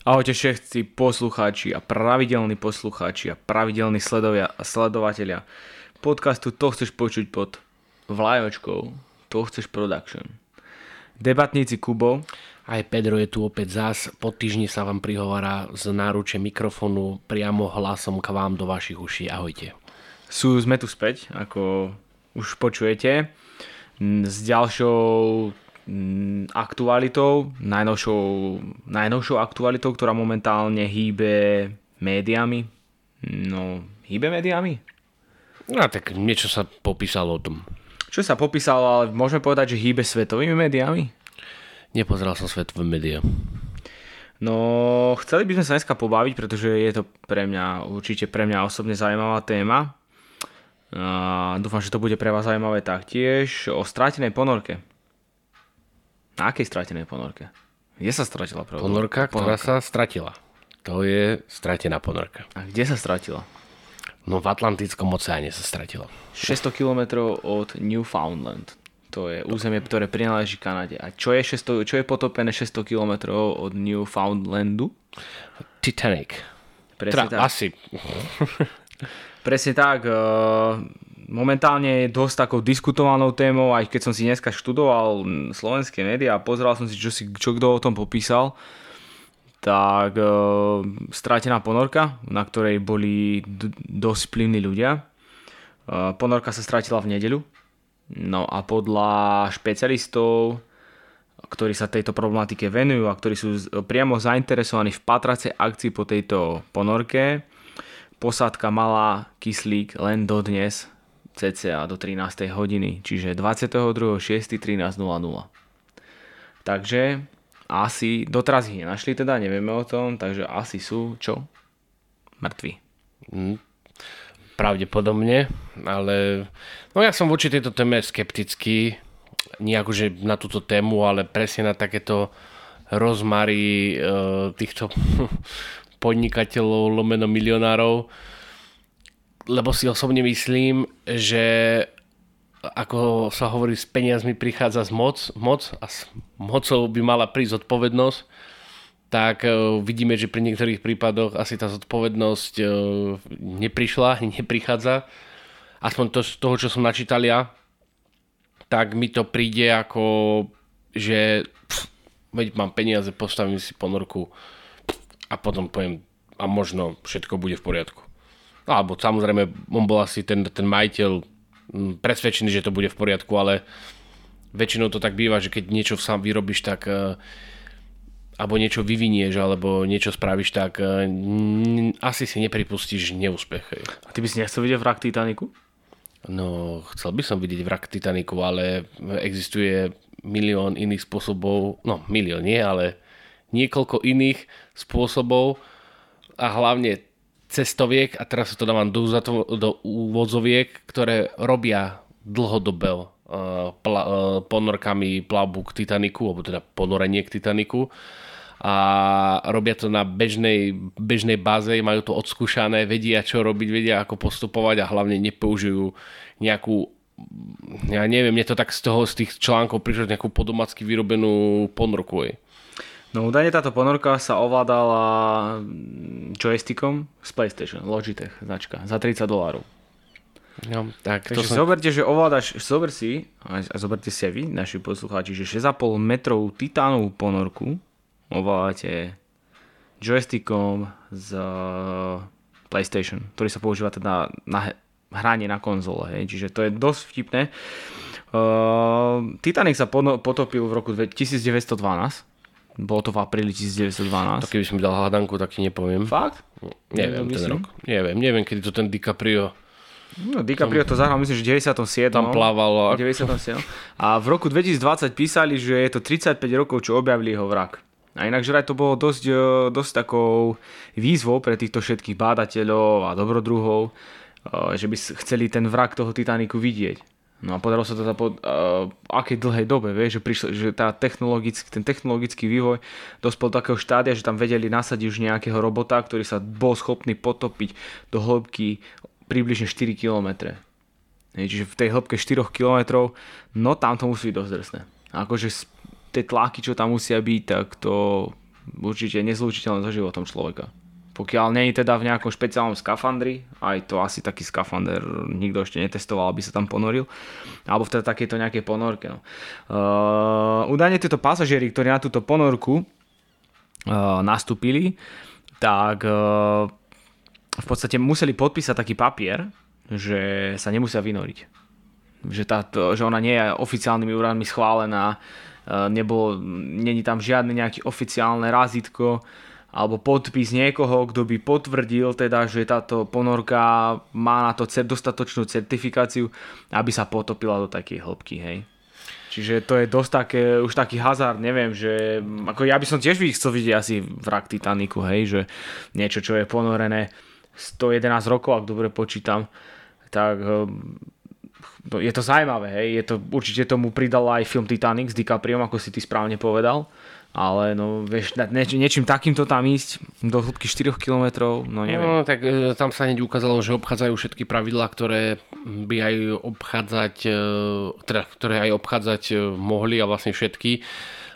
Ahojte všetci poslucháči a pravidelní poslucháči a pravidelní sledovia a sledovatelia podcastu To chceš počuť pod vlajočkou To chceš production. Debatníci Kubo. Aj Pedro je tu opäť zás. Po týždni sa vám prihovára z náruče mikrofónu priamo hlasom k vám do vašich uší. Ahojte. Sú, sme tu späť, ako už počujete, s ďalšou aktualitou, najnovšou, najnovšou aktualitou, ktorá momentálne hýbe médiami. No, hýbe médiami? No tak niečo sa popísalo o tom. Čo sa popísalo, ale môžeme povedať, že hýbe svetovými médiami? Nepozeral som svetové médiá. No, chceli by sme sa dneska pobaviť, pretože je to pre mňa, určite pre mňa osobne zaujímavá téma. A dúfam, že to bude pre vás zaujímavé taktiež o strátenej ponorke. Na akej stratenej ponorke? Kde sa stratila? Pravda? Ponorka, ktorá sa stratila. To je stratená ponorka. A kde sa stratila? No v Atlantickom oceáne sa stratila. 600 km od Newfoundland. To je územie, ktoré prináleží Kanade. A čo je, 600, čo je potopené 600 km od Newfoundlandu? Titanic. Presne teda, tak. Asi. Presne tak. Uh, momentálne je dosť takou diskutovanou témou, aj keď som si dneska študoval slovenské médiá a pozeral som si, čo, si, čo kto o tom popísal, tak e, strátená ponorka, na ktorej boli d- dosť plynní ľudia. E, ponorka sa strátila v nedeľu. No a podľa špecialistov, ktorí sa tejto problematike venujú a ktorí sú priamo zainteresovaní v patracej akcii po tejto ponorke, posádka mala kyslík len dodnes cca do 13. hodiny, čiže 22.6.13.00. Takže asi, doteraz ich nenašli teda, nevieme o tom, takže asi sú, čo? Mŕtvi. Mm, pravdepodobne, ale no ja som voči tejto téme skeptický, nie akože na túto tému, ale presne na takéto rozmary e, týchto podnikateľov, lomeno milionárov, lebo si osobne myslím, že ako sa hovorí, s peniazmi prichádza z moc, moc a s mocou by mala prísť zodpovednosť, tak e, vidíme, že pri niektorých prípadoch asi tá zodpovednosť e, neprišla, neprichádza. Aspoň to, z toho, čo som načítal ja, tak mi to príde ako, že pff, veď mám peniaze, postavím si ponorku a potom poviem a možno všetko bude v poriadku alebo samozrejme on bol asi ten, ten majiteľ mm, presvedčený, že to bude v poriadku, ale väčšinou to tak býva, že keď niečo sám vyrobíš, tak e, alebo niečo vyvinieš, alebo niečo spravíš, tak e, asi si nepripustíš neúspech. A ty by si nechcel vidieť vrak Titaniku? No, chcel by som vidieť vrak Titaniku, ale existuje milión iných spôsobov, no milión nie, ale niekoľko iných spôsobov a hlavne cestoviek, a teraz sa to dávam do, do úvodzoviek, ktoré robia dlhodobé uh, pla, uh, ponorkami plavbu k Titaniku, alebo teda ponorenie k Titaniku a robia to na bežnej, bežnej báze, majú to odskúšané, vedia čo robiť, vedia ako postupovať a hlavne nepoužijú nejakú ja neviem, mne to tak z toho, z tých článkov prišlo nejakú podomacky vyrobenú ponorku. Je. No údajne táto ponorka sa ovládala joystickom z PlayStation, Logitech značka, za 30 dolárov. No, tak Takže to som... zoberte, že ovládaš, zober si, a, a zoberte si aj vy, naši poslucháči, že 6,5 metrovú titánovú ponorku ovládate joystickom z PlayStation, ktorý sa používa teda na hranie na konzole, hej. čiže to je dosť vtipné. Uh, Titanic sa potopil v roku 1912 bolo to v apríli 1912. Tak keby som dal hádanku, tak ti nepoviem. Fakt? Neviem ten rok. Neviem, neviem, kedy to ten DiCaprio... No, DiCaprio to zahral, myslím, že v 97. Tam plávalo. 97. A v roku 2020 písali, že je to 35 rokov, čo objavili jeho vrak. A inak, že to bolo dosť, e, dosť takou výzvou pre týchto všetkých bádateľov a dobrodruhov, e, že by chceli ten vrak toho Titaniku vidieť. No a podarilo sa to po uh, akej dlhej dobe, vieš, že, prišlo, že tá technologický, ten technologický vývoj dospel do takého štádia, že tam vedeli nasadiť už nejakého robota, ktorý sa bol schopný potopiť do hĺbky približne 4 km. Čiže v tej hĺbke 4 km, no tam to musí byť dosť drsné. Akože tie tlaky, čo tam musia byť, tak to určite nezlučiteľné so životom človeka. Pokiaľ je teda v nejakom špeciálnom skafandri, aj to asi taký skafander nikto ešte netestoval, aby sa tam ponoril, alebo v teda takéto nejakej ponorke. No. Uh, údajne tieto pasažieri, ktorí na túto ponorku uh, nastúpili, tak uh, v podstate museli podpísať taký papier, že sa nemusia vynoriť. Že, tá, že ona nie je oficiálnymi úradmi schválená, nebolo, není tam žiadne nejaké oficiálne razítko, alebo podpis niekoho, kto by potvrdil teda, že táto ponorka má na to dostatočnú certifikáciu, aby sa potopila do takej hĺbky, hej. Čiže to je dosť také, už taký hazard, neviem, že ako ja by som tiež chcel vidieť asi vrak Titaniku, hej, že niečo, čo je ponorené 111 rokov, ak dobre počítam, tak ehm, je to zaujímavé, hej, je to, určite tomu pridal aj film Titanic s DiCaprio, ako si ty správne povedal, ale no vieš, nieč, niečím takýmto tam ísť do hĺbky 4 km, no neviem. No tak e, tam sa hneď ukázalo, že obchádzajú všetky pravidlá, ktoré by aj obchádzať, e, teda, ktoré aj obchádzať e, mohli a vlastne všetky.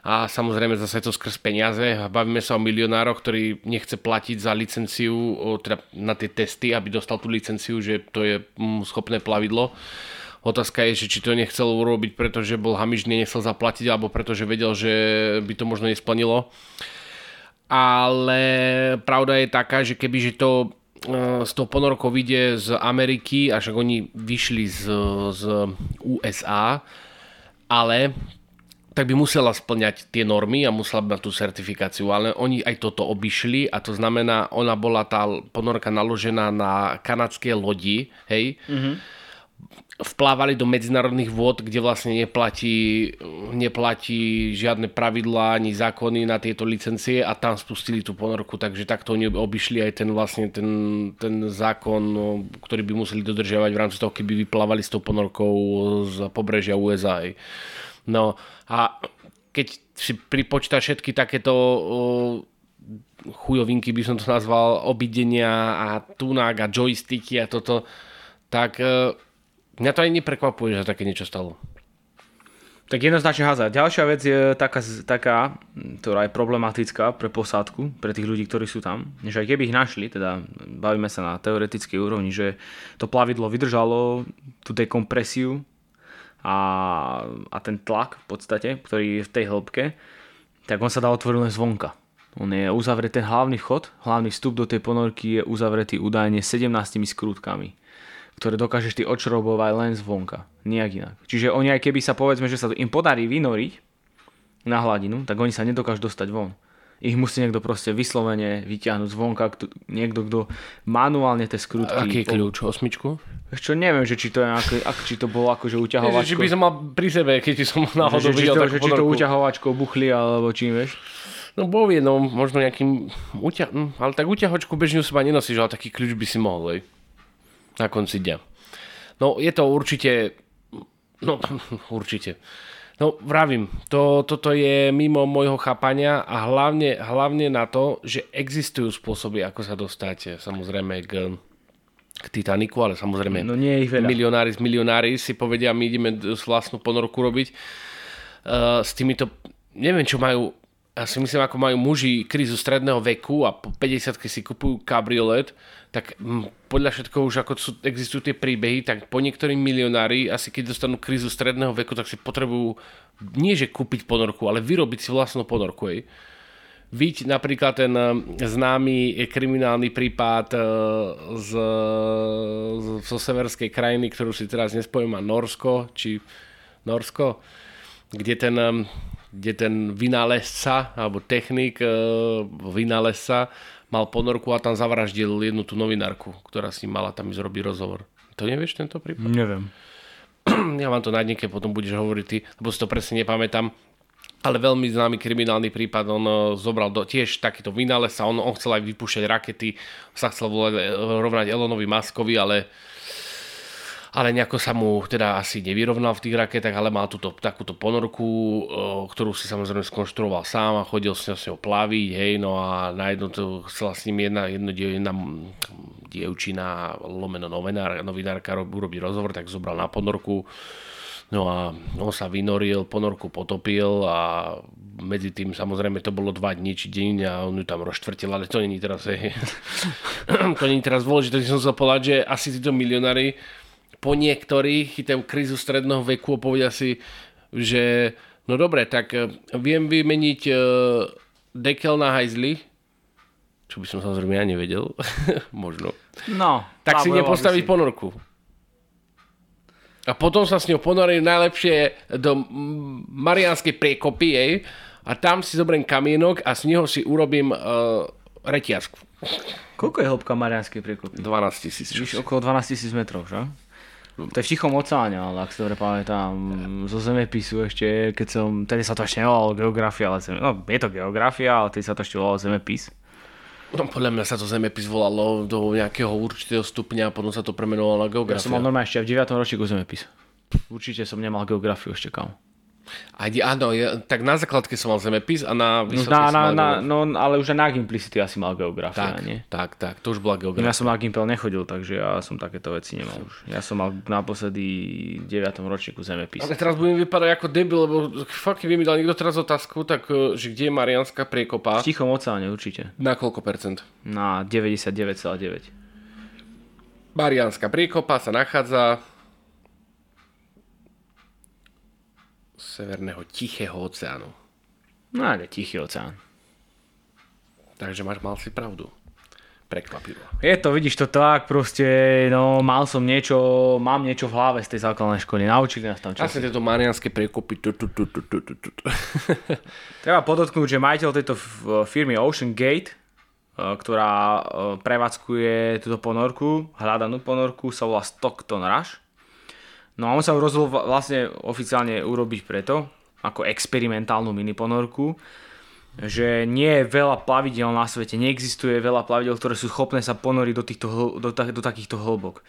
A samozrejme zase to skrz peniaze. Bavíme sa o milionároch, ktorý nechce platiť za licenciu, teda na tie testy, aby dostal tú licenciu, že to je mm, schopné plavidlo Otázka je, že či to nechcel urobiť, pretože bol hamižný, nechcel zaplatiť, alebo pretože vedel, že by to možno nesplnilo. Ale pravda je taká, že keby že to z toho ponorkou vyjde z Ameriky, až ak oni vyšli z, z USA, ale tak by musela splňať tie normy a musela mať tú certifikáciu, ale oni aj toto obišli a to znamená, ona bola tá ponorka naložená na kanadské lodi, hej, mm-hmm vplávali do medzinárodných vôd, kde vlastne neplatí, neplatí žiadne pravidlá ani zákony na tieto licencie a tam spustili tú ponorku, takže takto oni obišli aj ten vlastne ten, ten zákon, no, ktorý by museli dodržiavať v rámci toho, keby vyplávali s tou ponorkou z pobrežia USA. No a keď si pripočíta všetky takéto chujovinky by som to nazval, obidenia a tunák a joysticky a toto, tak e, Mňa to aj neprekvapuje, že také niečo stalo. Tak jednoznačne hazard. Ďalšia vec je taká, taká, ktorá je problematická pre posádku, pre tých ľudí, ktorí sú tam, že aj keby ich našli, teda bavíme sa na teoretickej úrovni, že to plavidlo vydržalo tú dekompresiu a, a ten tlak v podstate, ktorý je v tej hĺbke, tak on sa dá otvoriť len zvonka. On je uzavretý, ten hlavný vchod, hlavný vstup do tej ponorky je uzavretý údajne 17 skrutkami ktoré dokážeš ty odšrobovať len zvonka. Nijak inak. Čiže oni aj keby sa povedzme, že sa im podarí vynoriť na hladinu, tak oni sa nedokážu dostať von. Ich musí niekto proste vyslovene vyťahnuť zvonka, kto, niekto, kto manuálne tie skrutky... Aký je kľúč? Osmičku? Čo neviem, že či to, je ak, ak, či to bolo akože uťahovačko. Či by som mal pri sebe, keď som náhodou že, videl či to, že, či to uťahovačkou buchli, alebo čím, vieš? No bol no, možno nejakým... Uťa... Hm, ale tak uťahovačku bežnú sa nenosíš, ale taký kľúč by si mohol, hej na konci dňa. No je to určite, no určite. No vravím, to, toto je mimo môjho chápania a hlavne, hlavne na to, že existujú spôsoby, ako sa dostať samozrejme k, k Titaniku, ale samozrejme no nie je ich veľa. milionári z milionári si povedia, my ideme vlastnú ponorku robiť. Uh, s týmito, neviem čo majú, ja si myslím, ako majú muži krízu stredného veku a po 50 si kupujú kabriolet, tak podľa všetko už ako sú, existujú tie príbehy, tak po niektorí milionári asi keď dostanú krízu stredného veku, tak si potrebujú nie že kúpiť ponorku, ale vyrobiť si vlastnú ponorku. Ej. Víť napríklad ten eh, známy kriminálny prípad eh, z, zo severskej krajiny, ktorú si teraz nespojím, a Norsko, či Norsko, kde ten, eh, kde ten vynálezca, alebo technik vynálezca mal ponorku a tam zavraždil jednu tú novinárku, ktorá s ním mala tam ísť robiť rozhovor. To nevieš tento prípad? Neviem. Ja vám to dneke potom budeš hovoriť ty, lebo si to presne nepamätám. Ale veľmi známy kriminálny prípad, on eh, zobral do, tiež takýto vynález a on, on chcel aj vypúšťať rakety, sa chcel eh, rovnať Elonovi Maskovi, ale ale nejako sa mu teda asi nevyrovnal v tých raketách, ale mal túto takúto ponorku, ktorú si samozrejme skonštruoval sám a chodil s ňou plaviť, hej, no a na jednu to chcela s ním jedna, jedna, jedna dievčina, lomeno novinár, novinárka urobiť rozhovor, tak zobral na ponorku, No a on sa vynoril, ponorku potopil a medzi tým samozrejme to bolo dva dní či deň a on ju tam rozštvrtil, ale to není teraz, hej. to není teraz dôležité, som chcel povedať, že asi títo milionári po niektorých chytajú krízu stredného veku a povedia si, že no dobre, tak eh, viem vymeniť uh, dekel na hajzli, čo by som samozrejme ja nevedel, možno. No. Tak si nepostaviť si. ponorku. A potom sa s ňou ponorím najlepšie do Marianskej priekopy, jej, a tam si zoberiem kamienok a z neho si urobím uh, reťazku. Koľko je hĺbka Marianskej priekopy? 12 tisíc. Okolo 12 tisíc metrov, že? To je v Tichom oceáne, ale ak si dobre pamätám, zo zemepisu ešte, keď som, tedy sa to ešte nevolalo geografia, ale zem, no je to geografia, ale tedy sa to ešte volalo zemepis. No, podľa mňa sa to zemepis volalo do nejakého určitého stupňa a potom sa to premenovalo na geografia. Ja som mal normálne ešte v 9. ročníku zemepis. Určite som nemal geografiu ešte kam. A, áno, ja, tak na základke som mal zemepis a na vysokej no, na, na, no, ale už aj na Gimplicity asi mal geografia, tak, nie? Tak, tak, to už bola geografia. Ja som na Gimpel nechodil, takže ja som takéto veci nemal už. Ja som mal naposledy v 9. ročníku zemepis. Ale teraz budem vypadať ako debil, lebo fakt, keby mi dal niekto teraz otázku, tak e, že kde je Marianská priekopa? V Tichom oceáne určite. Na koľko percent? Na 99,9. Marianská priekopa sa nachádza Severného Tichého oceánu. No ale Tichý oceán. Takže máš mal si pravdu. Prekvapivo. Je to, vidíš to tak, proste, no mal som niečo, mám niečo v hlave z tej základnej školy, naučili nás tam čo. Asi tieto marianské prekopy. Tu, tu, tu, tu, tu, tu. Treba podotknúť, že majiteľ tejto firmy Ocean Gate, e, ktorá e, prevádzkuje túto ponorku, hľadanú ponorku, sa volá Stockton Rush. No a on sa rozhodol vlastne oficiálne urobiť preto, ako experimentálnu mini ponorku, že nie je veľa plavidel na svete, neexistuje veľa plavidel, ktoré sú schopné sa ponoriť do, týchto, do, do takýchto hĺbok.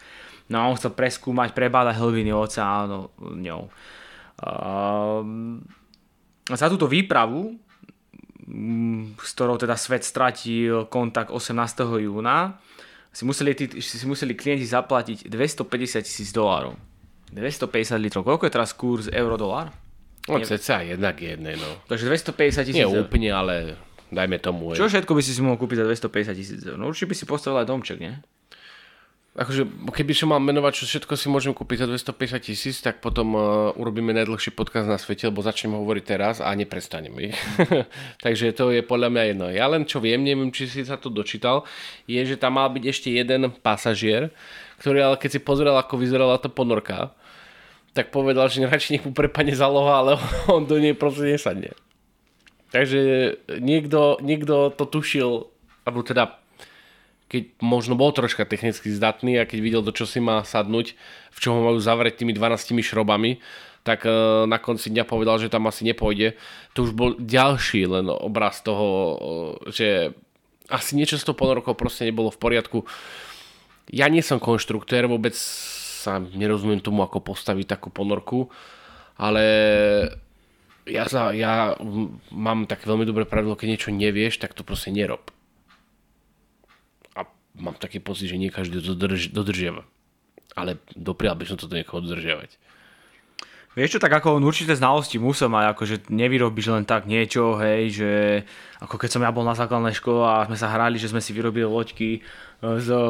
No a on chcel preskúmať, prebádať hlbiny oceánov ňou. Uh, za túto výpravu, mm, s ktorou teda svet stratil kontakt 18. júna, si museli, tí, si museli klienti zaplatiť 250 tisíc dolárov. 250 litrov. Koľko je teraz kurz euro-dolár? No, ceca jednak jednej, no. Takže 250 tisíc Nie úplne, ale dajme tomu. Čo všetko by si si mohol kúpiť za 250 tisíc eur? No určite by si postavil aj domček, nie? Akože, keby som mal menovať, čo všetko si môžem kúpiť za 250 tisíc, tak potom uh, urobíme najdlhší podcast na svete, lebo začneme hovoriť teraz a neprestaneme. Takže to je podľa mňa jedno. Ja len čo viem, neviem, či si sa to dočítal, je, že tam mal byť ešte jeden pasažier, ktorý ale keď si pozrel, ako vyzerala tá ponorka, tak povedal, že radšej nech mu prepane zaloha, ale on do nej proste nesadne. Takže niekto, niekto to tušil, alebo teda keď možno bol troška technicky zdatný a keď videl, do čo si má sadnúť, v čom ho majú zavrieť tými 12 šrobami, tak e, na konci dňa povedal, že tam asi nepôjde. To už bol ďalší len obraz toho, e, že asi niečo s tou ponorkou proste nebolo v poriadku. Ja nie som konštruktér, vôbec sa nerozumiem tomu, ako postaviť takú ponorku, ale ja, sa, ja mám také veľmi dobré pravidlo, keď niečo nevieš, tak to proste nerob mám taký pocit, že nie každý to dodrž, dodržiava. Ale doprial by som to do niekoho dodržiavať. Vieš čo, tak ako on určité znalosti musel mať, akože nevyrobíš len tak niečo, hej, že ako keď som ja bol na základnej škole a sme sa hrali, že sme si vyrobili loďky e, zo,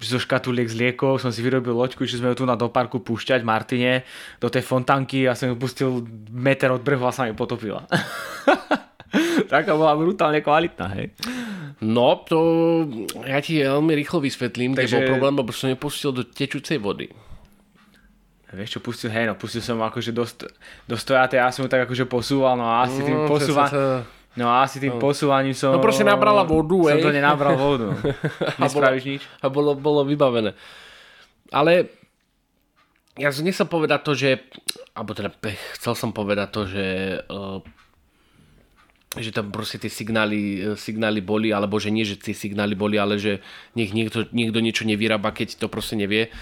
zo škatuliek z liekov, som si vyrobil loďku, že sme ju tu na do parku púšťať Martine, do tej fontanky a som ju pustil meter od brehu a sa mi potopila. Taká bola brutálne kvalitná, hej. No, to ja ti veľmi rýchlo vysvetlím, Takže... bol problém, lebo som nepustil do tečúcej vody. Vieš čo, pustil, hej, no, pustil som akože dosť, dosť stojaté, ja som mu tak akože posúval, no a asi tým no, posúva... No a asi tým no. posúvaním som... No proste nabrala vodu, Som to nenabral vodu. Nespravíš nič? A bolo, bolo vybavené. Ale ja som nechcel povedať to, že... Alebo teda chcel som povedať to, že uh, že tam proste tie signály, e, signály boli, alebo že nie, že tie signály boli, ale že nech niekto, niekto niečo nevyrába, keď to proste nevie.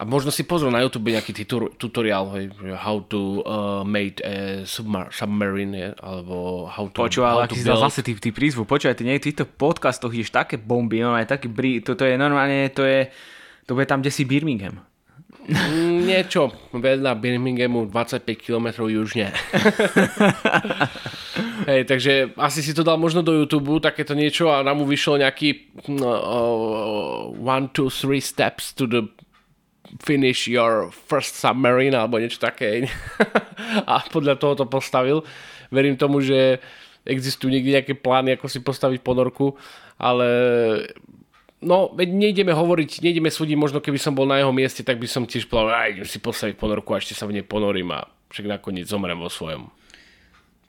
A možno si pozrel na YouTube nejaký tutor, tutoriál, hej, how to uh, make a submar- submarine, je, alebo how to... Počúva, ale aký zase ty, ty prízvu. Počúvaj, ty nie v týchto podcastoch ideš také bomby, no aj taký brí, toto je normálne, to je, to bude tam, kde si Birmingham. Mm, Niečo vedľa Birminghamu 25 km južne. Hej, takže asi si to dal možno do YouTube, takéto niečo a nám mu vyšlo nejaký uh, one, two, three steps to the finish your first submarine alebo niečo také. a podľa toho to postavil. Verím tomu, že existujú niekde nejaké plány, ako si postaviť ponorku, ale no, veď nejdeme hovoriť, nejdeme súdiť, možno keby som bol na jeho mieste, tak by som tiež povedal, aj idem si postaviť ponorku a ešte sa v nej ponorím a však nakoniec zomrem vo svojom.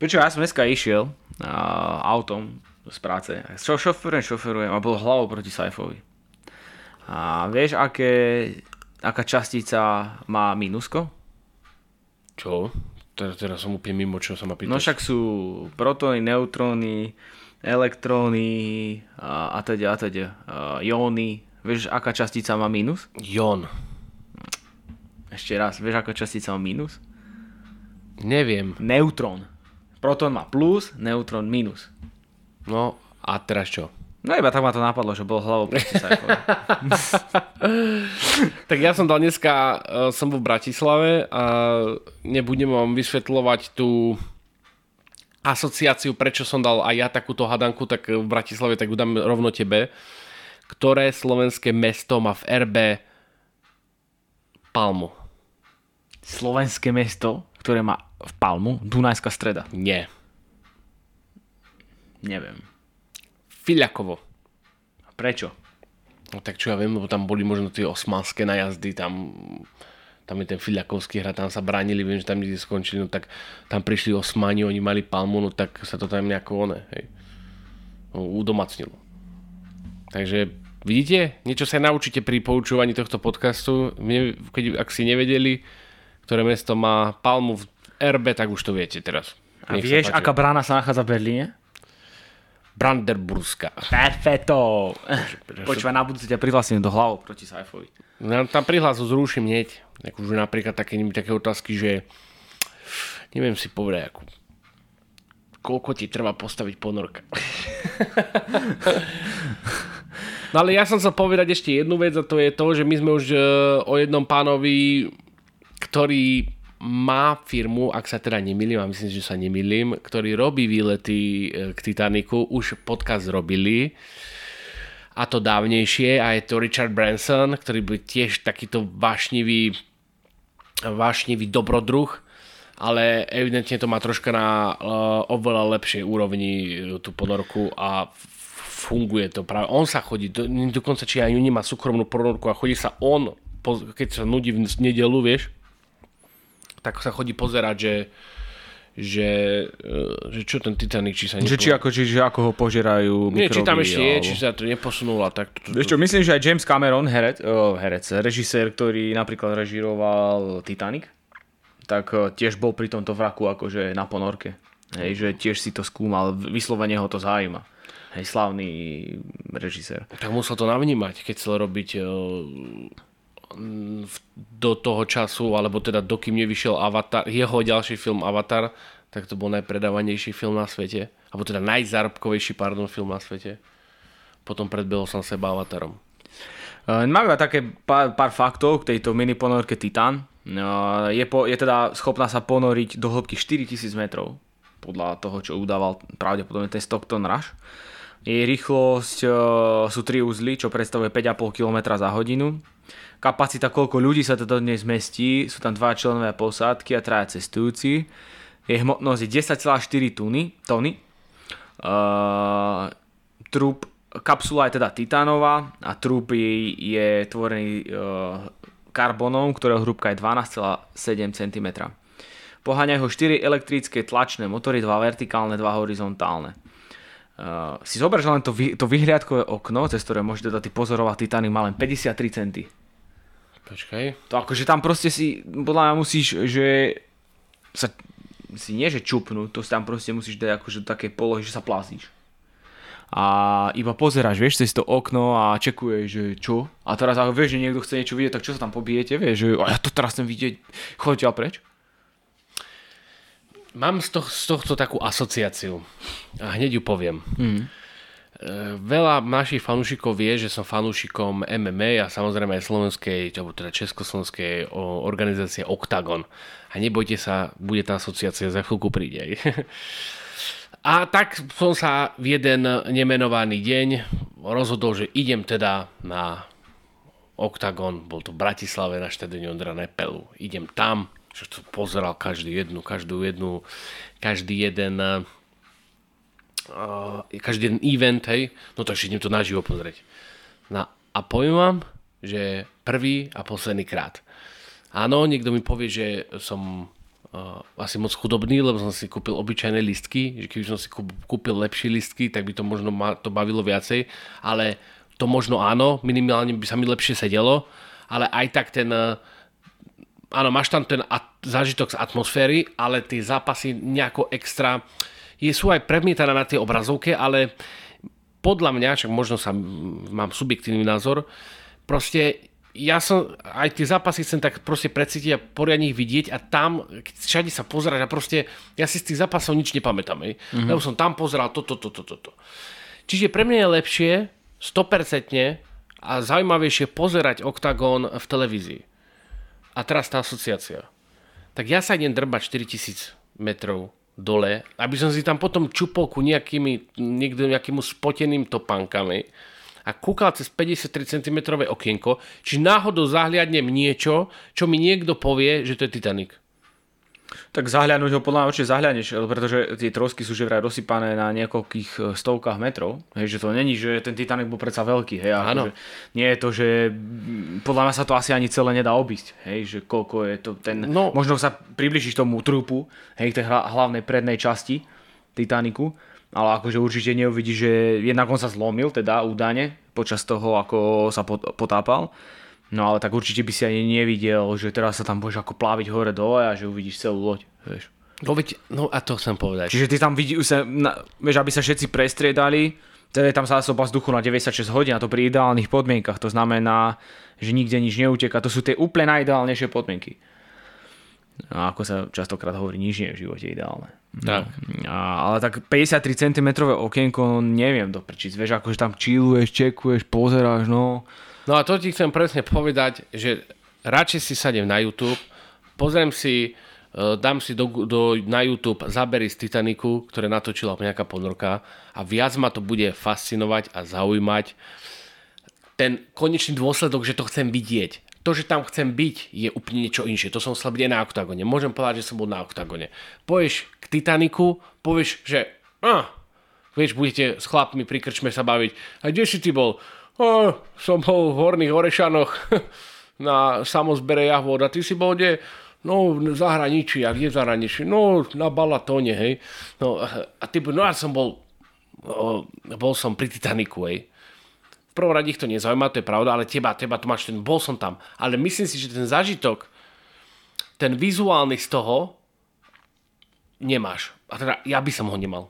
Prečo ja som dneska išiel uh, autom z práce. Čo šoferujem, šoferujem a bol hlavou proti Saifovi. A vieš, aké, aká častica má mínusko? Čo? Teraz, teraz som úplne mimo, čo sa ma pýtaš. No však sú protóny, neutróny, elektróny a, a teda, a teda, jóny. Vieš, aká častica má mínus? Jon. Ešte raz, vieš, aká častica má mínus? Neviem. Neutrón. Protón má plus, neutrón minus. No a teraz čo? No iba tak ma to napadlo, že bol hlavou proti. Tak ja som dal dneska, uh, som v Bratislave a nebudem vám vysvetľovať tú asociáciu, prečo som dal aj ja takúto hadanku, tak v Bratislave tak ju dám rovno tebe. Ktoré slovenské mesto má v RB Palmu? Slovenské mesto, ktoré má v Palmu, Dunajská streda. Nie. Neviem. Filiakovo. Prečo? No tak čo ja viem, lebo tam boli možno tie osmanské najazdy, tam, tam je ten Filiakovský hrad, tam sa bránili, viem, že tam niekde skončili, no tak tam prišli osmani, oni mali palmu, no tak sa to tam nejako one, hej, no, udomacnilo. Takže vidíte, niečo sa naučíte pri poučúvaní tohto podcastu, keď, ak si nevedeli, ktoré mesto má palmu v RB, tak už to viete teraz. A Nech vieš, aká brána sa nachádza v Berlíne? Brandenburská. Perfetto. Počúvaj, na budúce ťa prihlasím do hlavou proti Saifovi. No, tam prihlásu zruším hneď. Akože napríklad také, také otázky, že neviem si povedať, ako, koľko ti trvá postaviť ponorka. no ale ja som chcel povedať ešte jednu vec a to je to, že my sme už e, o jednom pánovi, ktorý má firmu, ak sa teda nemýlim, a myslím, že sa nemýlim, ktorý robí výlety e, k Titaniku, už podcast robili a to dávnejšie a je to Richard Branson, ktorý byl tiež takýto vášnivý, vášnivý dobrodruh, ale evidentne to má troška na uh, oveľa lepšej úrovni uh, tú ponorku a funguje to práve. On sa chodí, do, dokonca či aj nemá súkromnú ponorku a chodí sa on, keď sa nudí v nedelu, vieš, tak sa chodí pozerať, že že, uh, že čo ten Titanic, či sa Že či ako, či, že ako ho požerajú Nie, či tam ešte je, alebo- či sa to neposunulo a tak. To, to, Vieš čo, myslím, že aj James Cameron, herec, oh, herec režisér, ktorý napríklad režiroval Titanic, tak eh, tiež bol pri tomto vraku akože na ponorke. Hej, že tiež si to skúmal, vyslovene ho to zaujíma. Hej, slavný režisér. tak musel to navnímať, keď chcel robiť uh, do toho času, alebo teda dokým nevyšiel Avatar, jeho ďalší film Avatar, tak to bol najpredávanejší film na svete. Alebo teda najzárobkovejší, pardon, film na svete. Potom predbehol som seba Avatarom. Uh, Mám také pár, pár faktov k tejto mini ponorke Titan. Uh, je, po, je teda schopná sa ponoriť do hĺbky 4000 metrov, podľa toho, čo udával pravdepodobne ten Stockton Rush. Jej rýchlosť uh, sú 3 uzly, čo predstavuje 5,5 km za hodinu. Kapacita, koľko ľudí sa teda dnes zmestí, sú tam dva členové posádky a traja cestujúci. Jej hmotnosť je 10,4 tuny, tony. Uh, trup, kapsula je teda titánová a trup je, je tvorený uh, karbonom, ktorého hrúbka je 12,7 cm. Poháňajú ho 4 elektrické tlačné motory, 2 vertikálne, 2 horizontálne. Uh, si zober, že len to, vy, to vyhliadkové okno, cez ktoré môžete teda ty pozorovať Titanic, má len 53 cm. Počkaj. To akože tam proste si, podľa mňa musíš, že sa, si nie že čupnúť, to si tam proste musíš dať akože do takej polohy, že sa plazíš. A iba pozeráš, vieš, cez to okno a čekuješ, že čo? A teraz ako vieš, že niekto chce niečo vidieť, tak čo sa tam pobijete, vieš, že a ja to teraz chcem vidieť, choďte preč. Mám z, toho, z tohto takú asociáciu. A hneď ju poviem. Mm. Veľa našich fanúšikov vie, že som fanúšikom MMA a samozrejme aj slovenskej, alebo teda československej organizácie Octagon. A nebojte sa, bude tá asociácia za chvíľku príde. A tak som sa v jeden nemenovaný deň rozhodol, že idem teda na Octagon, bol to v Bratislave na štadióne Ondra Nepelu. Idem tam, že to pozeral každý jednu, každú jednu, každý jeden uh, každý jeden event, hej, no takže idem to naživo pozrieť. No a poviem vám, že prvý a posledný krát. Áno, niekto mi povie, že som uh, asi moc chudobný, lebo som si kúpil obyčajné listky, že keby som si kúpil lepšie listky, tak by to možno ma to bavilo viacej, ale to možno áno, minimálne by sa mi lepšie sedelo, ale aj tak ten, uh, áno, máš tam ten at- zážitok z atmosféry, ale tie zápasy nejako extra, je, sú aj premietané na tie obrazovke, ale podľa mňa, však možno sa mám subjektívny názor, proste ja som aj tie zápasy chcem tak proste precítiť a poriadne ich vidieť a tam, keď všade sa pozerať a proste ja si z tých zápasov nič nepamätám, mm-hmm. lebo som tam pozeral toto, toto, toto. To. Čiže pre mňa je lepšie 100% a zaujímavejšie pozerať OKTAGON v televízii. A teraz tá asociácia. Tak ja sa idem drbať 4000 metrov dole, aby som si tam potom čupol ku nejakými, niekde nejakým spoteným topánkami a kúkal cez 53 cm okienko, či náhodou zahliadnem niečo, čo mi niekto povie, že to je Titanic. Tak zahľadnúť ho podľa mňa určite zahľadneš, pretože tie trosky sú že vraj rozsypané na niekoľkých e, stovkách metrov. Hej, že to není, že ten Titanic bol predsa veľký. Hej, Áno. Nie je to, že podľa mňa sa to asi ani celé nedá obísť. Hej, že koľko je to ten... No. Možno sa približíš tomu trupu, hej, tej hlavnej prednej časti Titaniku ale akože určite neuvidí, že jednak on sa zlomil, teda údane, počas toho, ako sa potápal. No ale tak určite by si ani nevidel, že teraz sa tam budeš ako pláviť hore dole a že uvidíš celú loď, vieš. No, veď, no a to chcem povedať. Čiže ty tam vidíš, vieš, aby sa všetci prestriedali, teda je tam zásoba vzduchu na 96 hodín a to pri ideálnych podmienkach. To znamená, že nikde nič neuteká. To sú tie úplne najideálnejšie podmienky. A ako sa častokrát hovorí, nič nie je v živote ideálne. Tak. A, ale tak 53 cm okienko, no neviem doprčiť. Vieš, akože tam chilluješ, čekuješ, pozeráš, no. No a to ti chcem presne povedať, že radšej si sadem na YouTube, pozriem si, uh, dám si do, do, na YouTube zábery z Titaniku, ktoré natočila nejaká ponorka a viac ma to bude fascinovať a zaujímať ten konečný dôsledok, že to chcem vidieť to, že tam chcem byť, je úplne niečo inšie. To som aj na oktagone. Môžem povedať, že som bol na oktagone. Povieš k Titaniku, povieš, že ah, vieš, budete s chlapmi pri krčme sa baviť. A kde si ty bol? Oh, som bol v Horných Orešanoch na samozbere jahvod. A ty si bol kde? No, v zahraničí. A kde v zahraničí? No, na Balatóne, hej. No, a ty, no ja som bol, oh, bol som pri Titaniku, hej v prvom rade ich to nezaujíma, to je pravda, ale teba, teba to máš ten, bol som tam. Ale myslím si, že ten zážitok, ten vizuálny z toho, nemáš. A teda ja by som ho nemal.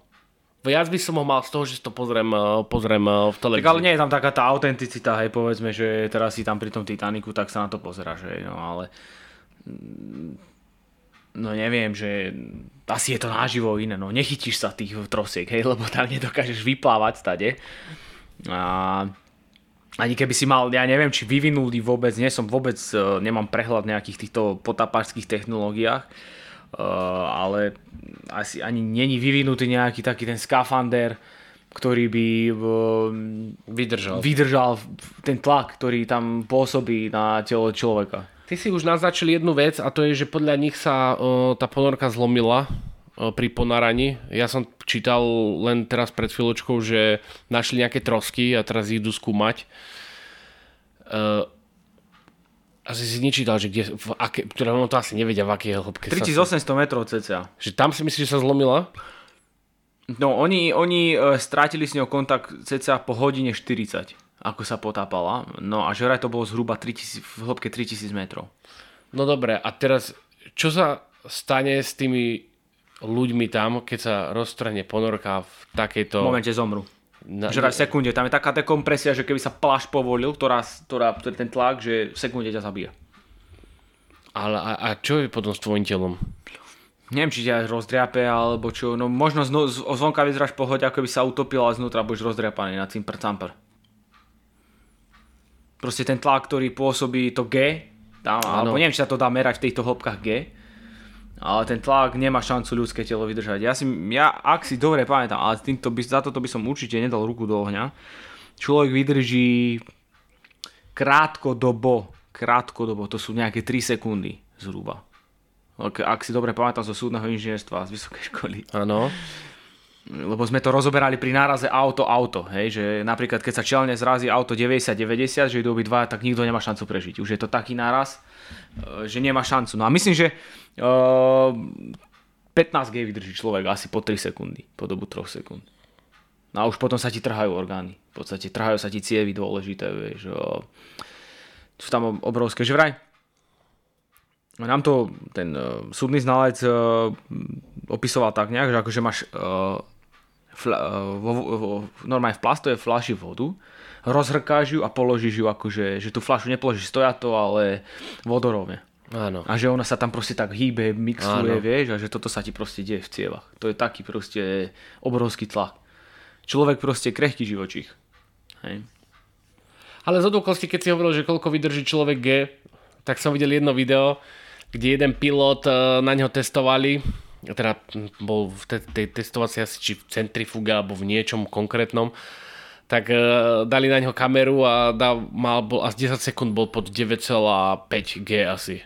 Viac by som ho mal z toho, že to pozriem, eh, pozriem eh, v televízii. Tak ale nie je tam taká tá autenticita, hej, povedzme, že teraz si tam pri tom Titaniku, tak sa na to pozeráš, hej, no ale mm, no neviem, že asi je to náživo iné, no nechytíš sa tých trosiek, hej, lebo tam nedokážeš vyplávať stade. A ani keby si mal, ja neviem, či vyvinuli vôbec, nie som vôbec, uh, nemám prehľad nejakých týchto potapárských technológiách, ale asi ani není vyvinutý nejaký taký ten skafander, ktorý by uh, vydržal. vydržal ten tlak, ktorý tam pôsobí na telo človeka. Ty si už naznačil jednu vec a to je, že podľa nich sa uh, tá ponorka zlomila pri ponáraní. Ja som čítal len teraz pred chvíľočkou, že našli nejaké trosky a teraz ich idú skúmať. Asi si nečítal, že kde, v aké, ktoré ono to asi nevedia, v akej hĺbke 3800 sa... metrov cca. Že tam si myslíš, že sa zlomila? No, oni, oni uh, strátili s ňou kontakt cca po hodine 40, ako sa potápala. No a že to bolo zhruba 3000, v hĺbke 3000 metrov. No dobre, a teraz čo sa stane s tými ľuďmi tam, keď sa roztrhne ponorka v takejto... V momente zomru. Na... Že v sekunde. Tam je taká dekompresia, že keby sa pláž povolil, ktorá, ktorá, ktorý ten tlak, že v sekunde ťa zabíja. Ale a, a čo je potom s tvojim telom? neviem, či ťa rozdriape, alebo čo, no možno zno, z, zvonka vyzeráš pohode, ako by sa utopil, ale znútra budeš rozdriapaný na cimpr camper. Proste ten tlak, ktorý pôsobí to G, tam, alebo neviem, či sa to dá merať v týchto hĺbkach G, ale ten tlak nemá šancu ľudské telo vydržať. Ja si, ja, ak si dobre pamätám, ale týmto by, za toto by som určite nedal ruku do ohňa, človek vydrží krátkodobo, krátkodobo, to sú nejaké 3 sekundy zhruba. Ak, ak si dobre pamätám zo súdneho inžinierstva z vysokej školy. Áno. Lebo sme to rozoberali pri náraze auto-auto, hej, že napríklad keď sa čelne zrazí auto 90-90, že idú dva, tak nikto nemá šancu prežiť. Už je to taký náraz, e, že nemá šancu. No a myslím, že uh, 15 G vydrží človek asi po 3 sekundy, po dobu 3 sekúnd. No a už potom sa ti trhajú orgány. V podstate trhajú sa ti cievy dôležité, vieš. Sú tam obrovské, že vraj. Nám to ten uh, súdny znalec uh, opisoval tak nejak, že akože máš uh, fla, uh, vo, vo, normálne v plastovej flaši vodu, rozhrkáš ju a položíš ju akože, že tú flašu nepoložíš stojato, ale vodorovne. Áno. A že ona sa tam proste tak hýbe, mixuje, Áno. vieš, a že toto sa ti proste deje v cievach. To je taký proste obrovský tlak. Človek proste krehký živočích. Hej. Ale z okolností, keď si hovoril, že koľko vydrží človek G, tak som videl jedno video, kde jeden pilot e, na neho testovali, teda bol v tej, tej testovacej asi či v centrifuge alebo v niečom konkrétnom, tak uh, dali na neho kameru a dal, mal, bol, asi 10 sekúnd bol pod 9,5 G asi.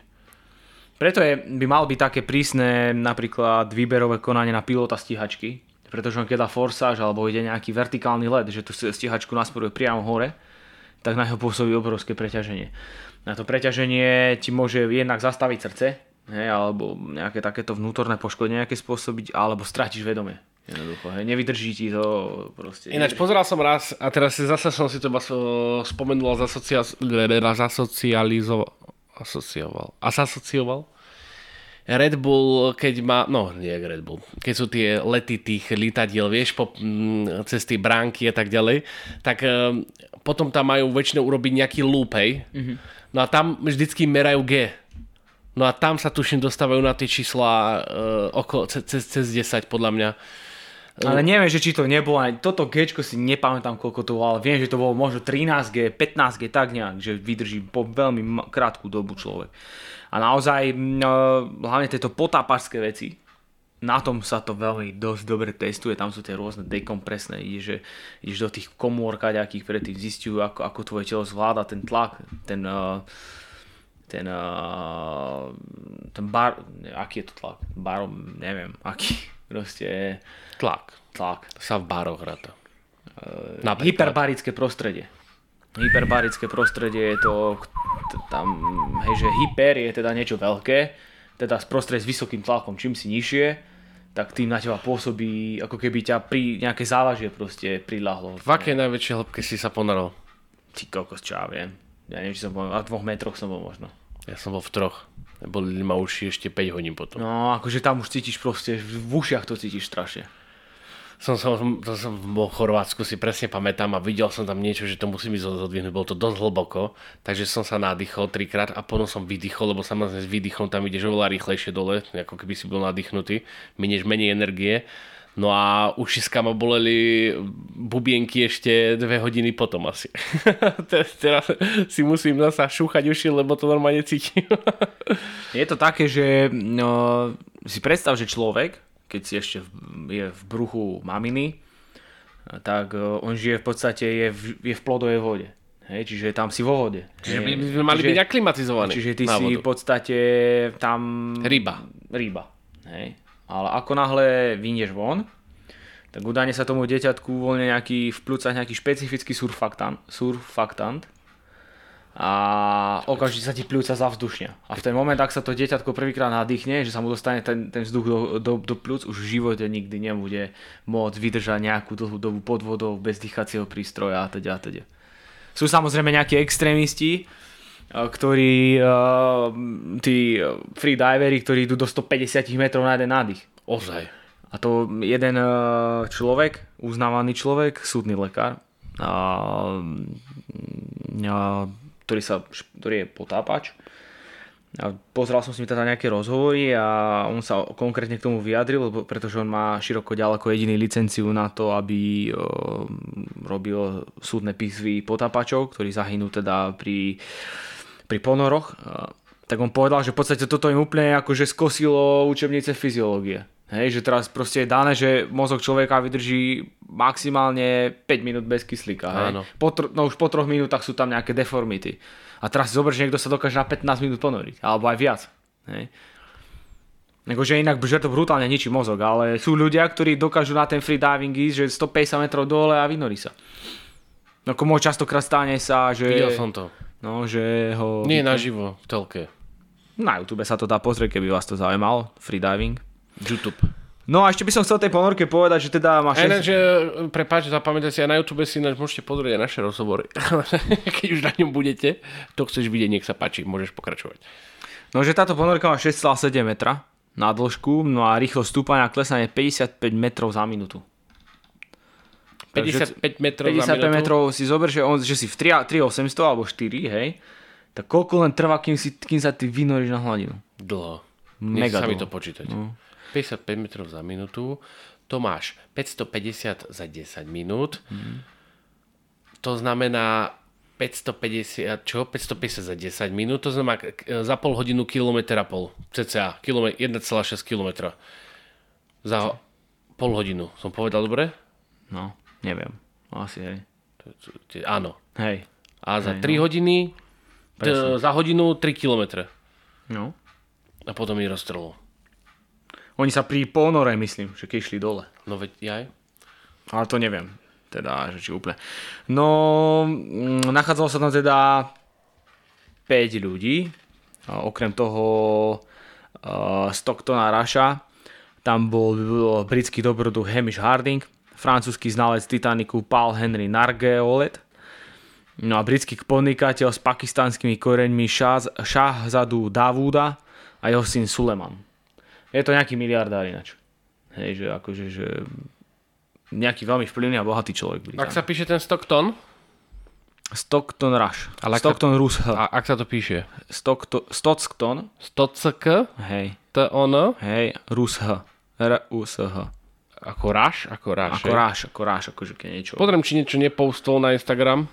Preto je, by mal byť také prísne napríklad výberové konanie na pilota stíhačky, pretože on keď dá forsáž alebo ide nejaký vertikálny led, že tú stíhačku nasmeruje priamo hore, tak na jeho pôsobí obrovské preťaženie. Na to preťaženie ti môže jednak zastaviť srdce, hej, alebo nejaké takéto vnútorné poškodenie nejaké spôsobiť, alebo stratíš vedomie. Jednoducho, hej, nevydrží ti to proste. Ináč pozeral som raz a teraz si zase som si to spomenul a zasocializoval, asocioval. Asocioval? Red Bull, keď má, no nie Red Bull, keď sú tie lety tých litadiel, vieš, po, mm, cez tie bránky a tak ďalej, tak e, potom tam majú väčšinou urobiť nejaký loop, hej. Mm-hmm. No a tam vždycky merajú G. No a tam sa tuším dostávajú na tie čísla e, okolo, cez, cez 10 podľa mňa. Ale neviem, že či to nebolo, aj toto G si nepamätám koľko to bolo, ale viem, že to bolo možno 13G, 15G, tak nejak, že vydrží po veľmi krátku dobu človek. A naozaj, no, hlavne tieto potápačské veci, na tom sa to veľmi dosť dobre testuje, tam sú tie rôzne dekompresné, ideš, že, ideš do tých komôr kaďakých, predtým zistujú, ako, ako tvoje telo zvláda ten tlak, ten, uh, ten, uh, ten bar, aký je to tlak, barom, neviem, aký, proste... Tlak. Tlak. Sa v baroch ráta. Uh, hyperbarické prostredie hyperbarické prostredie je to tam, hej, že hyper je teda niečo veľké, teda prostredie s vysokým tlakom, čím si nižšie, tak tým na teba pôsobí, ako keby ťa pri nejaké závažie proste prilahlo. V akej najväčšej hĺbke si sa ponaral? Ty kokos, čo ja viem. Ja neviem, či som bol, na dvoch metroch som bol možno. Ja som bol v troch. Boli ma uši ešte 5 hodín potom. No, akože tam už cítiš proste, v ušiach to cítiš strašne som, som, to som bol v Chorvátsku, si presne pamätám a videl som tam niečo, že to musí byť zodvihnúť, bolo to dosť hlboko, takže som sa nadýchol trikrát a potom som vydýchol, lebo samozrejme s výdychom tam ideš oveľa rýchlejšie dole, ako keby si bol nadýchnutý, minieš menej energie. No a ušiska ma boleli bubienky ešte dve hodiny potom asi. Teraz si musím zasa šúchať uši, lebo to normálne cítim. Je to také, že no, si predstav, že človek, keď si ešte je v bruchu maminy, tak e, on žije v podstate, je v, je v plodovej vode. Hej, čiže tam si vo vode. Čiže my sme mali čiže, byť aklimatizovaní. Čiže ty si vodu. v podstate tam... Ryba. Ryba. Hej. Ale ako náhle vynieš von, tak údajne sa tomu deťatku uvoľne nejaký v plúcach nejaký špecifický surfaktant, surfaktant a okamžite sa ti pľúca zavzdušňa. A v ten moment, ak sa to dieťatko prvýkrát nadýchne, že sa mu dostane ten, ten vzduch do, do, do pľúc, už v živote nikdy nebude môcť vydržať nejakú dlhú dobu pod vodou bez dýchacieho prístroja a teda a teda. Sú samozrejme nejakí extrémisti, ktorí, tí freedivery, ktorí idú do 150 metrov na jeden nádych. Ozaj. A to jeden človek, uznávaný človek, súdny lekár, a, a ktorý, sa, ktorý je potápač, A pozeral som s ním teda nejaké rozhovory a on sa konkrétne k tomu vyjadril, lebo, pretože on má široko ďaleko jediný licenciu na to, aby uh, robil súdne písvy potapačov, ktorí zahynú teda pri, pri ponoroch. Tak on povedal, že v podstate toto im úplne akože skosilo učebnice fyziológie. Hej, že teraz proste je dané, že mozog človeka vydrží maximálne 5 minút bez kyslíka. Hej. Áno. Po tr- no už po troch minútach sú tam nejaké deformity. A teraz si zober, že niekto sa dokáže na 15 minút ponoriť. Alebo aj viac. Hej. Akože inak že to brutálne ničí mozog, ale sú ľudia, ktorí dokážu na ten freediving ísť, že 150 metrov dole a vynorí sa. No ako môj častokrát stane sa, že... Videl som to. No, že ho... Nie naživo, v telke. Na YouTube sa to dá pozrieť, keby vás to zaujímalo. Freediving. YouTube. No a ešte by som chcel tej ponorke povedať, že teda má A 6... ináč, že, prepáč, zapamätaj si, a na YouTube si ináč môžete pozrieť aj naše rozhovory. Keď už na ňom budete, to chceš vidieť, nech sa páči, môžeš pokračovať. No, že táto ponorka má 6,7 metra na dĺžku, no a rýchlo stúpania klesanie 55 metrov za minútu. 55 metrov 55 za minútu. metrov si zober, že, on, že si v 3, 3800 alebo 4, hej, tak koľko len trvá, kým, si, kým sa ty vynoríš na hladinu? Dlho. Mega Nech sa mi to počítať. 55 metrov za minútu, to máš 550 za 10 minút, to znamená 550, čo? 550 za 10 minút, to znamená za pol hodinu kilometr a pol, cca, kilome- 1,6 km. Za pol hodinu, som povedal dobre? No, neviem. Asi, hej. Áno. Hej. A za Hej, 3 hodiny, t- za hodinu 3 km. No. A potom mi roztrlo. Oni sa pri ponore, myslím, že keď išli dole. No veď jaj. Ale to neviem. Teda, že či úplne. No, mm, nachádzalo sa tam teda 5 ľudí. Okrem toho uh, Stocktona Rasha. Tam bol, bol britský dobrodruh Hamish Harding, francúzsky znalec Titaniku Paul Henry Nargeolet, no a britský podnikateľ s pakistanskými koreňmi Shahzadu Davúda a jeho syn Suleman. Je to nejaký miliardár ináč. Hej, že akože, že nejaký veľmi vplyvný a bohatý človek. Ak Britán. sa píše ten Stockton, Stockton Rush. Ale ak sa- Stockton Rus. a ak sa to píše? Stockton, Stockton, Stock, hej, to ono, hej, Rus H. R-U-S-H. Ako Rush, ako Rush. Ako ráš, ako ráš, akože keď niečo. Pozriem, či niečo nepostol na Instagram.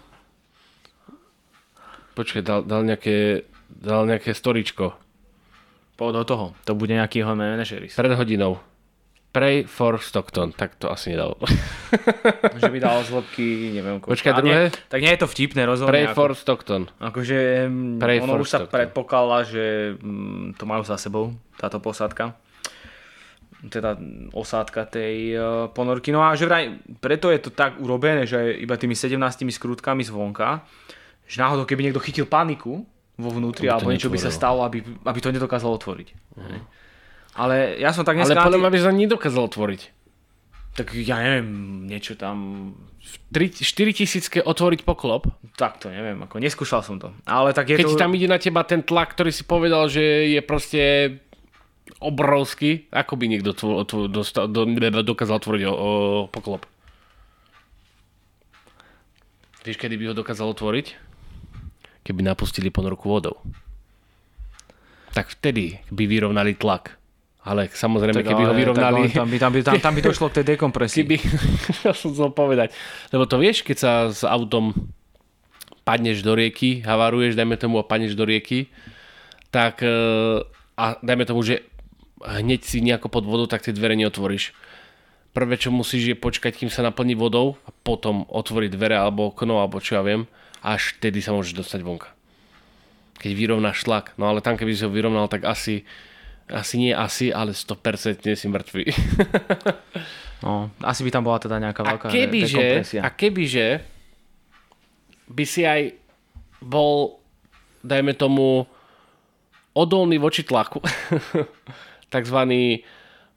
Počkaj, dal, dal, nejaké, dal nejaké storičko. Do toho. To bude nejaký jeho manažer. Pred hodinou. Pray for Stockton. Tak to asi nedal. že by dal z hĺbky, neviem koľko. Počkaj, druhé? Nie, tak nie je to vtipné rozhodne. Pray ako, for Stockton. Akože mm, Pray ono už sa Stockton. predpokladá, že mm, to majú za sebou, táto posádka. Teda osádka tej uh, ponorky. No a že vraj, preto je to tak urobené, že iba tými 17 skrutkami zvonka, že náhodou keby niekto chytil paniku vo vnútri, alebo niečo by sa stalo, aby, aby to nedokázal otvoriť. Hej. Ale ja som tak Ale dneska... podľa mňa by sa nedokázal otvoriť. Tak ja neviem, niečo tam... 4 tisícke otvoriť poklop. Tak to neviem, ako neskúšal som to. Ale tak je Keď to... tam ide na teba ten tlak, ktorý si povedal, že je proste obrovský, ako by niekto tvo, tvo, dostal, do, dokázal otvoriť o, o, poklop? Vieš, kedy by ho dokázal otvoriť? Keby napustili ponorku vodou. Tak vtedy by vyrovnali tlak. Ale samozrejme, Tak keby ho ale- vyrovnali... tak Tam by, tam, by, tam, tam by došlo k tej dekompresii. Keby, ja som chcel povedať. Lebo to vieš, keď sa s autom padneš do rieky, havaruješ, dajme tomu a padneš do rieky, tak e, a dajme tomu, že hneď si nejako pod vodou, tak tie dvere neotvoríš. Prvé, čo musíš je počkať, kým sa naplní vodou a potom otvoriť dvere alebo okno, alebo čo ja viem, až vtedy sa môžeš dostať vonka. Keď vyrovnáš tlak. No ale tam, keby si ho vyrovnal, tak asi, asi nie asi, ale 100% si mŕtvý. No, asi by tam bola teda nejaká A veľká kebyže, dekompresia. a kebyže by si aj bol, dajme tomu, odolný voči tlaku, takzvaný,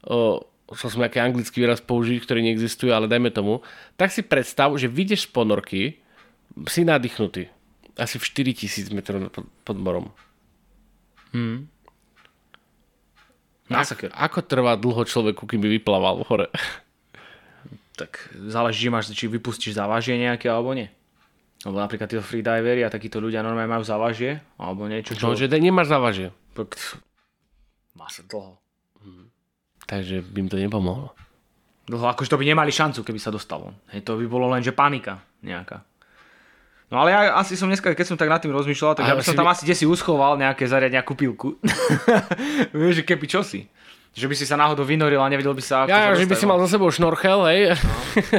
o, som nejaký anglický výraz použiť, ktorý neexistuje, ale dajme tomu, tak si predstav, že vyjdeš z ponorky, si nadýchnutý, asi v 4000 metrov pod, morom. Masaker. Ako trvá dlho človeku, kým by vyplával hore? Tak záleží, máš, či vypustíš závažie nejaké alebo nie. Lebo napríklad títo freedivery a takíto ľudia normálne majú závažie alebo niečo, čo... No, že nemáš závažie. Má sa dlho. Takže by im to nepomohlo. Dlho, akože to by nemali šancu, keby sa dostalo. Hej, to by bolo len, že panika nejaká. No ale ja asi som dneska, keď som tak nad tým rozmýšľal, tak ja by som tam vy- asi desi uschoval nejaké zariadenia kúpilku. Vieš, že keby čosi. Že by si sa náhodou vynoril a nevedel by sa... Ja, sa že by si mal za sebou šnorchel, hej.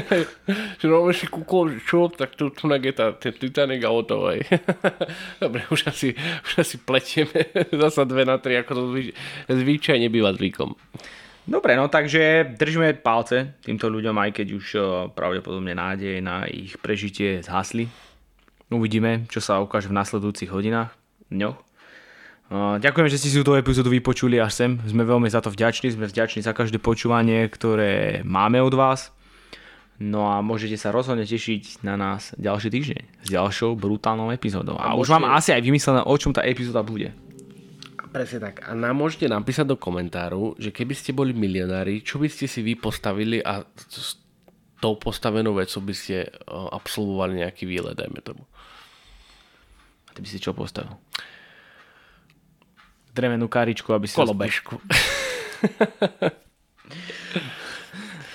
že no, si kúkol, čo, tak tu, tu je tá, ten Titanic a hotovo, hej. Dobre, už asi, už asi pletieme zasa dve na tri, ako to zvy, zvyčajne býva zvykom. Dobre, no takže držíme palce týmto ľuďom, aj keď už eh, pravdepodobne nádej na ich prežitie zhasli. Uvidíme, čo sa ukáže v nasledujúcich hodinách, dňoch. Eh, Ďakujem, že ste si túto epizódu vypočuli až sem. Sme veľmi za to vďační, sme vďační za každé počúvanie, ktoré máme od vás. No a môžete sa rozhodne tešiť na nás ďalší týždeň s ďalšou brutálnou epizódou. A, A už mám asi aj vymyslené, o čom tá epizóda bude. Presne tak. A nám môžete napísať do komentáru, že keby ste boli milionári, čo by ste si vy postavili a s tou postavenou vecou by ste absolvovali nejaký výlet, dajme tomu. A ty by si čo postavil? Drevenú karičku, aby si... Kolobežku.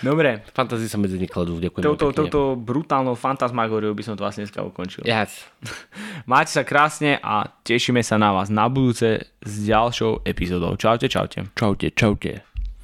Dobre, Fantázii sa medzi nekladú, ďakujem. touto, touto brutálnou fantasmagóriou by som to vlastne dneska ukončil. Yes. Máte sa krásne a tešíme sa na vás na budúce s ďalšou epizódou. Čaute, čaute. Čaute, čaute.